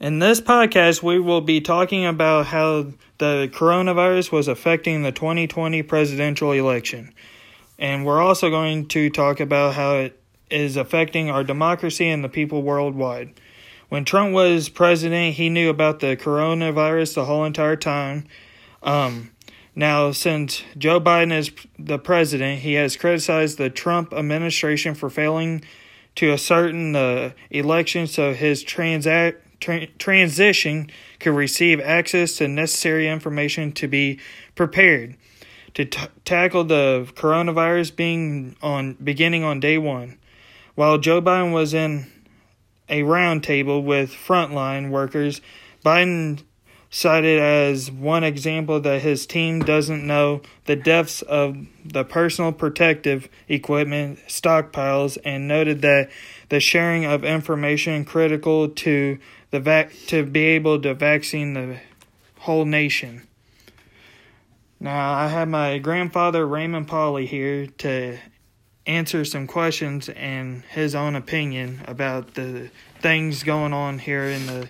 In this podcast, we will be talking about how the coronavirus was affecting the 2020 presidential election. And we're also going to talk about how it is affecting our democracy and the people worldwide. When Trump was president, he knew about the coronavirus the whole entire time. Um, now, since Joe Biden is the president, he has criticized the Trump administration for failing to ascertain the election so his transa- tra- transition could receive access to necessary information to be prepared to t- tackle the coronavirus being on beginning on day one. While Joe Biden was in a roundtable with frontline workers, Biden cited as one example that his team doesn't know the depths of the personal protective equipment stockpiles and noted that the sharing of information critical to the vac- to be able to vaccine the whole nation. Now I have my grandfather Raymond Polly here to answer some questions and his own opinion about the things going on here in the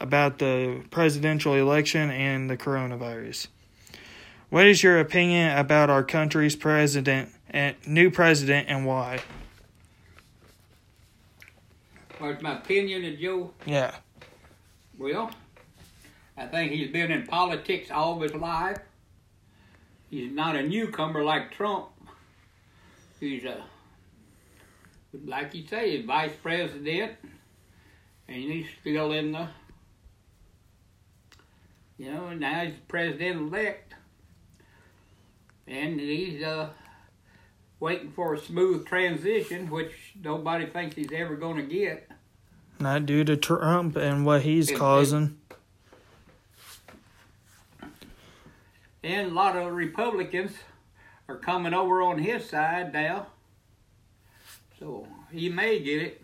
about the presidential election and the coronavirus. What is your opinion about our country's president and new president and why? What's my opinion of Joe? Yeah. Well, I think he's been in politics all his life. He's not a newcomer like Trump. He's a, like you say, vice president, and he's still in the, you know, now he's president elect, and he's uh, waiting for a smooth transition, which nobody thinks he's ever going to get. Not due to Trump and what he's causing. And a lot of Republicans are coming over on his side now. So he may get it.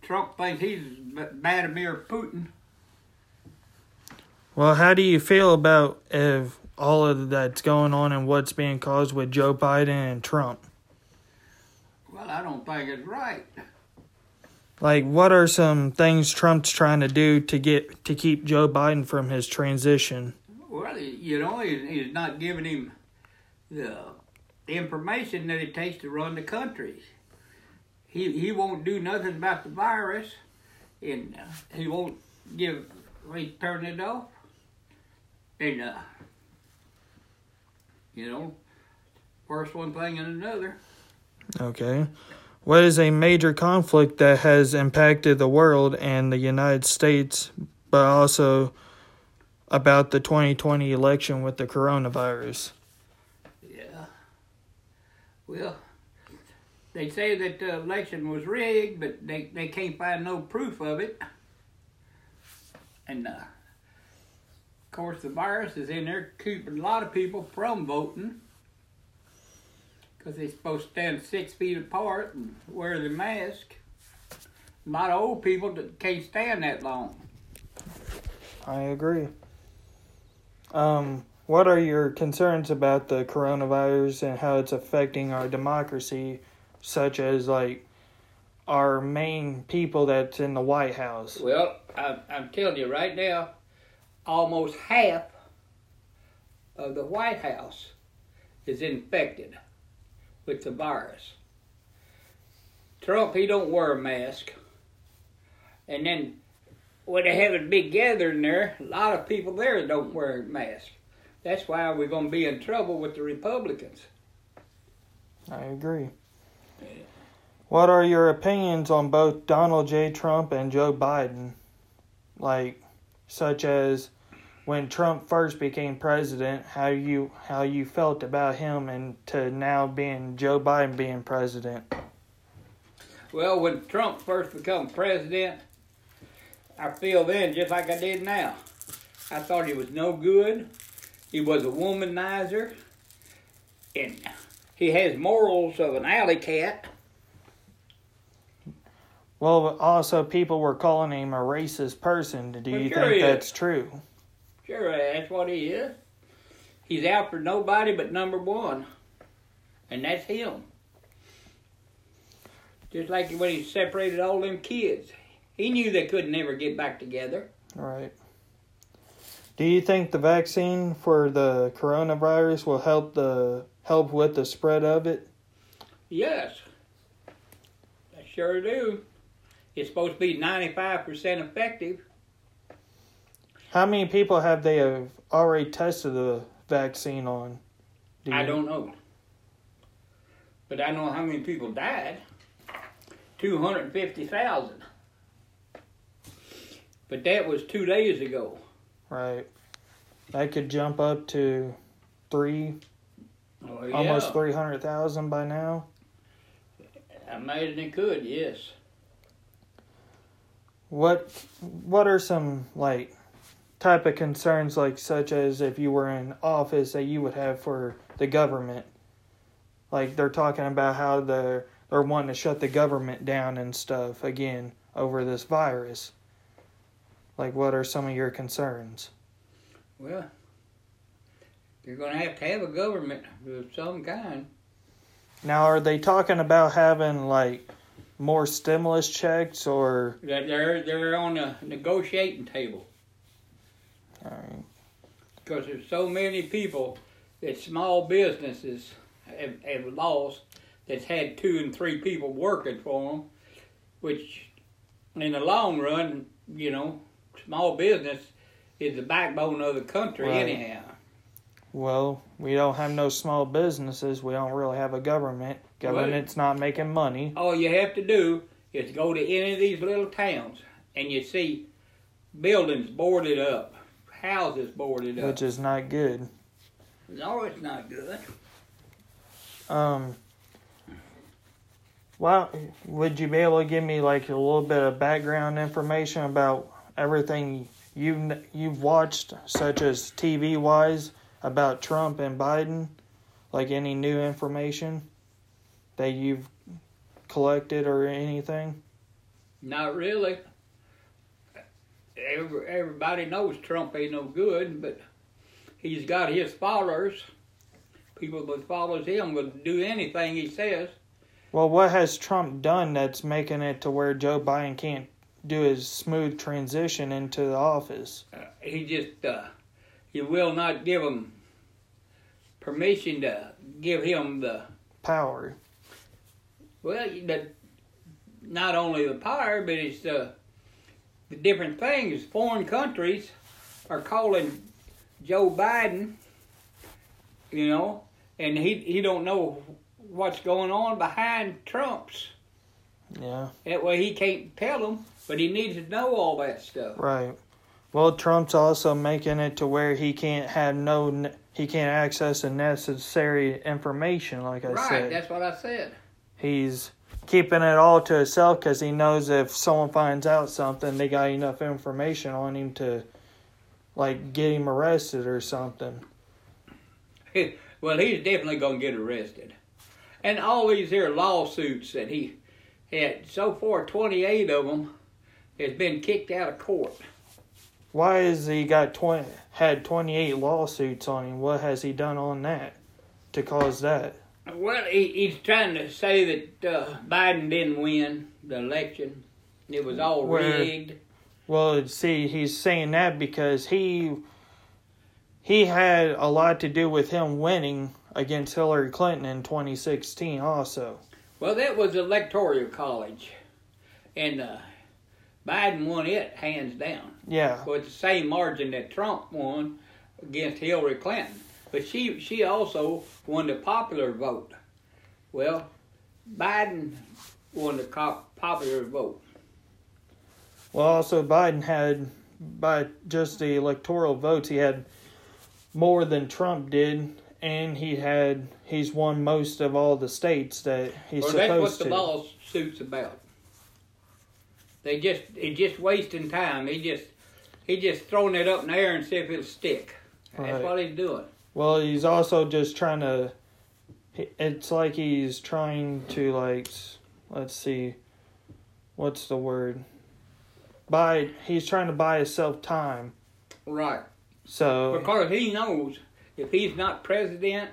Trump thinks he's Vladimir Putin. Well, how do you feel about if all of that's going on and what's being caused with Joe Biden and Trump? Well, I don't think it's right. Like, what are some things Trump's trying to do to get to keep Joe Biden from his transition? Well, you know, he's, not giving him the information that it takes to run the country. He he won't do nothing about the virus, and uh, he won't give. He turn it off, and uh, you know, first one thing and another. Okay. What is a major conflict that has impacted the world and the United States, but also about the 2020 election with the coronavirus? Yeah. Well, they say that the election was rigged, but they, they can't find no proof of it. And, uh, of course, the virus is in there keeping a lot of people from voting because they're supposed to stand six feet apart and wear the mask. A lot of old people that can't stand that long. I agree. Um, what are your concerns about the coronavirus and how it's affecting our democracy, such as like our main people that's in the White House? Well, I, I'm telling you right now, almost half of the White House is infected with the virus. Trump, he don't wear a mask. And then when they have a big gathering there, a lot of people there don't wear a mask. That's why we're going to be in trouble with the Republicans. I agree. What are your opinions on both Donald J. Trump and Joe Biden? Like, such as when Trump first became president, how you how you felt about him, and to now being Joe Biden being president. Well, when Trump first became president, I feel then just like I did now. I thought he was no good. He was a womanizer. And he has morals of an alley cat. Well, also people were calling him a racist person. Do Well, you sure think is. that's true? Sure, that's what he is. He's out for nobody but number one. And that's him. Just like when he separated all them kids. He knew they could never get back together. Right. Do you think the vaccine for the coronavirus will help the help with the spread of it? Yes, I sure do. It's supposed to be 95% effective. How many people have they have already tested the vaccine on? Do I don't know. But I know how many people died. 250,000. But that was two days ago. Right. That could jump up to three, oh, yeah. almost 300,000 by now. I imagine it could, yes. What what are some like type of concerns like such as if you were in office that you would have for the government? Like they're talking about how they're they're wanting to shut the government down and stuff again over this virus. Like what are some of your concerns? Well, you're going to have to have a government of some kind. Now, are they talking about having like more stimulus checks or? They're they're on the negotiating table. Because there's so many people that small businesses have, have lost that's had two and three people working for them, which in the long run, you know, small business is the backbone of the country right. anyhow. Well, we don't have no small businesses. We don't really have a government. Government's well, not making money. All you have to do is go to any of these little towns and you see buildings boarded up, houses boarded up. Which is not good. No, it's not good. Um, well, would you be able to give me like a little bit of background information about everything you you've watched, such as TV wise, about Trump and Biden? Like any new information that you've collected or anything? Not really. Every, everybody knows Trump ain't no good, but he's got his followers. People that follows him will do anything he says. Well, what has Trump done that's making it to where Joe Biden can't do his smooth transition into the office? Uh, he just uh, he will not give him permission to give him the power. Well, the, not only the power, but it's the the different things. Foreign countries are calling Joe Biden, you know, and he he don't know what's going on behind Trump's. Yeah. That way he can't tell them, but he needs to know all that stuff. Right. Well, Trump's also making it to where he can't have no, he can't access the necessary information. Like I right, said. Right. That's what I said. He's keeping it all to himself because he knows if someone finds out something, they got enough information on him to, like, get him arrested or something. well, he's definitely gonna get arrested. And all these here lawsuits that he had so far 28 of them has been kicked out of court. Why has he got 20 had 28 lawsuits on him? What has he done on that to cause that well he, he's trying to say that uh, biden didn't win the election it was all Where, rigged well see he's saying that because he he had a lot to do with him winning against Hillary Clinton in 2016 also. Well, that was electoral college, and uh, Biden won it hands down. Yeah. With the same margin that Trump won against Hillary Clinton. But she she also won the popular vote. Well, Biden won the popular vote. Well, also Biden had by just the electoral votes, he had more than Trump did and he had he's won most of all the states that he's well, supposed to. That's what the lawsuit's about. They just he just wasting time. He just he just throwing it up in the air and see if it'll stick. That's what he's doing. Well, he's also just trying to. It's like he's trying to like, let's see, what's the word? Buy. He's trying to buy himself time. Right. So because he knows if he's not president,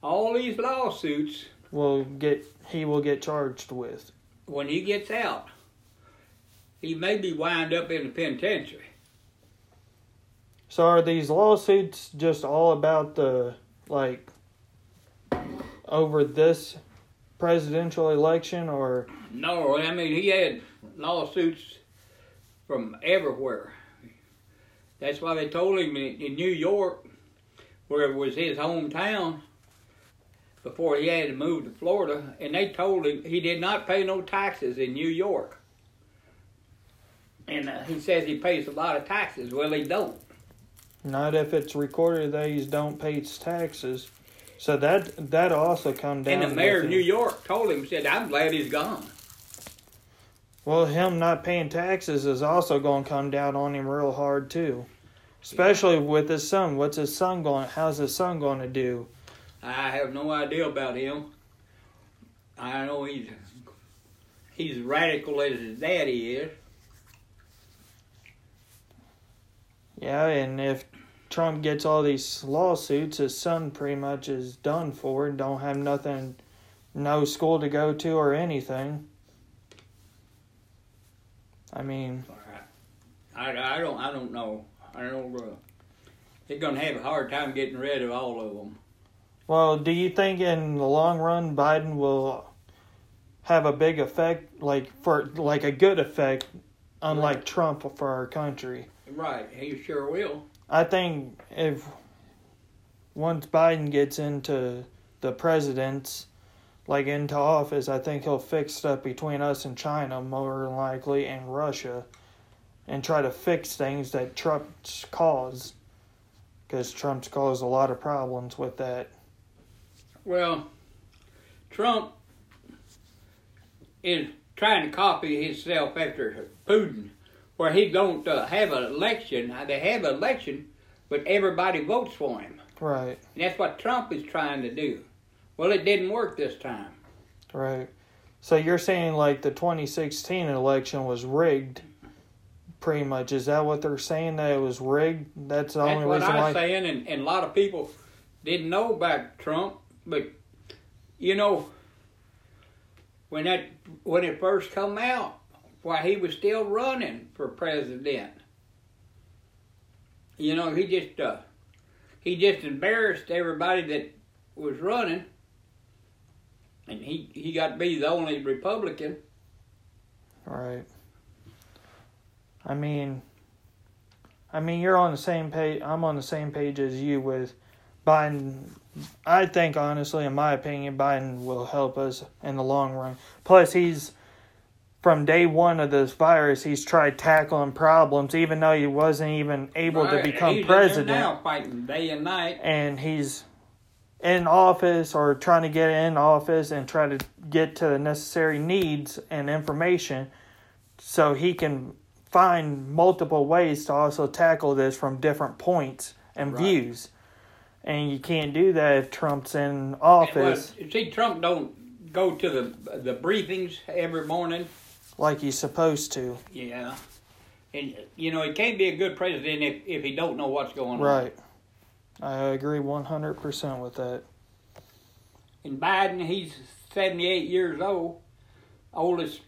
all these lawsuits will get he will get charged with. When he gets out, he may be wind up in the penitentiary. So are these lawsuits just all about the like over this presidential election or No, I mean he had lawsuits from everywhere. That's why they told him in, New York, where it was his hometown, before he had to move to Florida, and they told him he did not pay no taxes in New York. And uh, he says he pays a lot of taxes. Well, he don't. Not if it's recorded that he don't pay his taxes. So that that also come down. And the mayor of. New York told him, said, I'm glad he's gone. Well, him not paying taxes is also going to come down on him real hard too. Especially with his son. What's his son going? How's his son going to do? I have no idea about him. I know he's he's radical as his daddy is. Yeah, and if Trump gets all these lawsuits, his son pretty much is done for. And don't have nothing, no school to go to or anything. I mean, I, I don't I don't know. I don't. Uh, they're gonna have a hard time getting rid of all of them. well, do you think in the long run Biden will have a big effect, like for like a good effect, unlike Trump for our country? Right, he sure will. I think if once Biden gets into the president's like into office, I think he'll fix stuff between us and China more than likely and Russia and try to fix things that Trump's caused because Trump's caused a lot of problems with that. Well, Trump is trying to copy himself after Putin, where he don't uh, have an election. Uh, They have an election, but everybody votes for him. Right, And that's what Trump is trying to do. Well, it didn't work this time. right. So you're saying like the 2016 election was rigged pretty much. Is that what they're saying that it was rigged? That's the That's only what reason I'm why saying, and, and a lot of people didn't know about Trump, but you know, when that when it first come out, why he was still running for president. You know, he just uh, he just embarrassed everybody that was running, and he he got to be the only Republican. Right. I mean, I mean, you're on the same page. I'm on the same page as you with Biden. I think, honestly, in my opinion, Biden will help us in the long run. Plus, he's from day one of this virus, he's tried tackling problems, even though he wasn't even able to become he's president now, fighting day and night. and he's in office or trying to get in office and try to get to the necessary needs and information so he can find multiple ways to also tackle this from different points and Right. views. And you can't do that if Trump's in office Well, see, Trump don't go to the the briefings every morning. Like he's supposed to. Yeah, and you know he can't be a good president if if he don't know what's going on. Right. I agree 100% with that. And Biden, he's seventy eight years old, oldest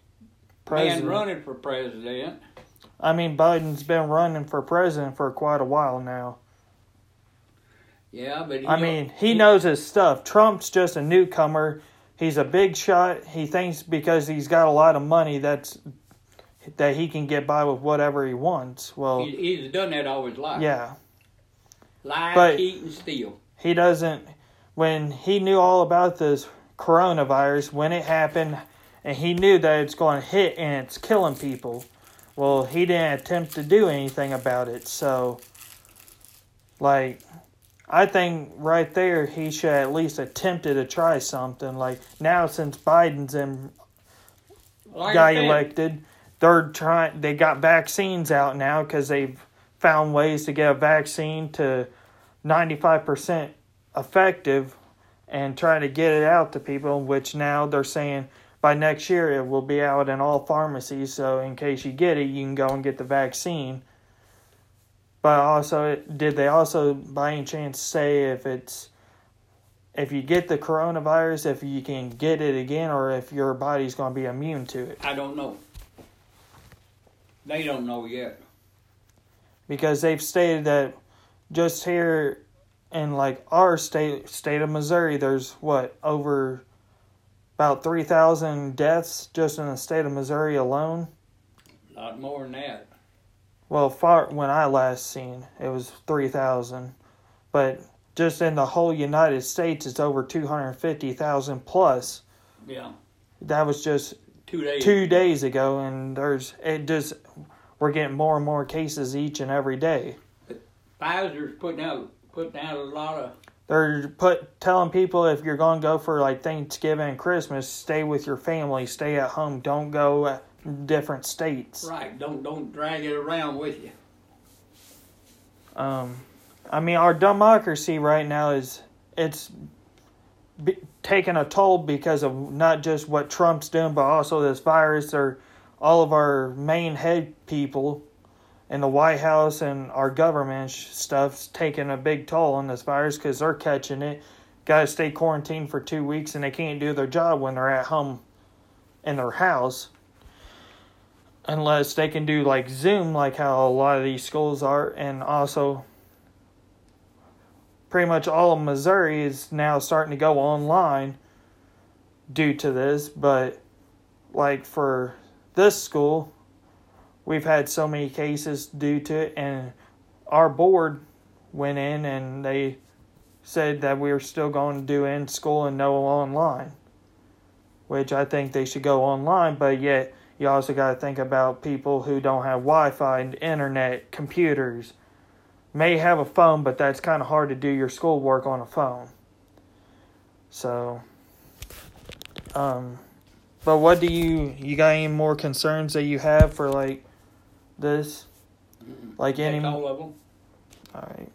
President. man running for president. I mean, Biden's been running for president for quite a while now. Yeah, but he I mean, he knows his stuff. Trump's just a newcomer. He's a big shot. He thinks because he's got a lot of money that's that he can get by with whatever he wants. Well, he, he's done that all his life. yeah. lie, But- cheat, and steal. He doesn't when he knew all about this coronavirus when it happened and he knew that it's going to hit and it's killing people. Well, he didn't attempt to do anything about it. So like I think right there he should at least attempted to try something. Like now since Biden's in got elected, they're trying. They got vaccines out now because they've found ways to get a vaccine to ninety five percent effective, and trying to get it out to people. Which now they're saying by next year it will be out in all pharmacies. So in case you get it, you can go and get the vaccine. But also, did they also by any chance say if it's if you get the coronavirus, if you can get it again, or if your body's going to be immune to it? I don't know. They don't know yet. because they've stated that just here in like our state state of Missouri there's what over about 3000 deaths just in the state of Missouri alone A lot more than that. Well far when I last seen it was 3000 but just in the whole United States it's over 250,000 plus Yeah. that was just Two days. 2 days ago and there's it just we're getting more and more cases each and every day Pfizer's putting out putting out a lot of They're put telling people if you're going to go for like Thanksgiving and Christmas, stay with your family, stay at home, don't go different states. right. Don't don't drag it around with you. Um, I mean, our democracy right now is it's be, taking a toll because of not just what Trump's doing, but also this virus. Or all of our main head people in the White House and our government sh- stuff's taking a big toll on this virus because they're catching it. Got to stay quarantined for two weeks, and they can't do their job when they're at home in their house. Unless they can do like Zoom, like how a lot of these schools are, and also pretty much all of Missouri is now starting to go online due to this. But like for this school, we've had so many cases due to it, and our board went in and they said that we were still going to do in school and no online, which I think they should go online, but yet you also got to think about people who don't have Wi Fi and internet, computers, may have a phone, but that's kind of hard to do your schoolwork on a phone. So, um, but what do you, you got any more concerns that you have for like this? Like any, all of them. all right.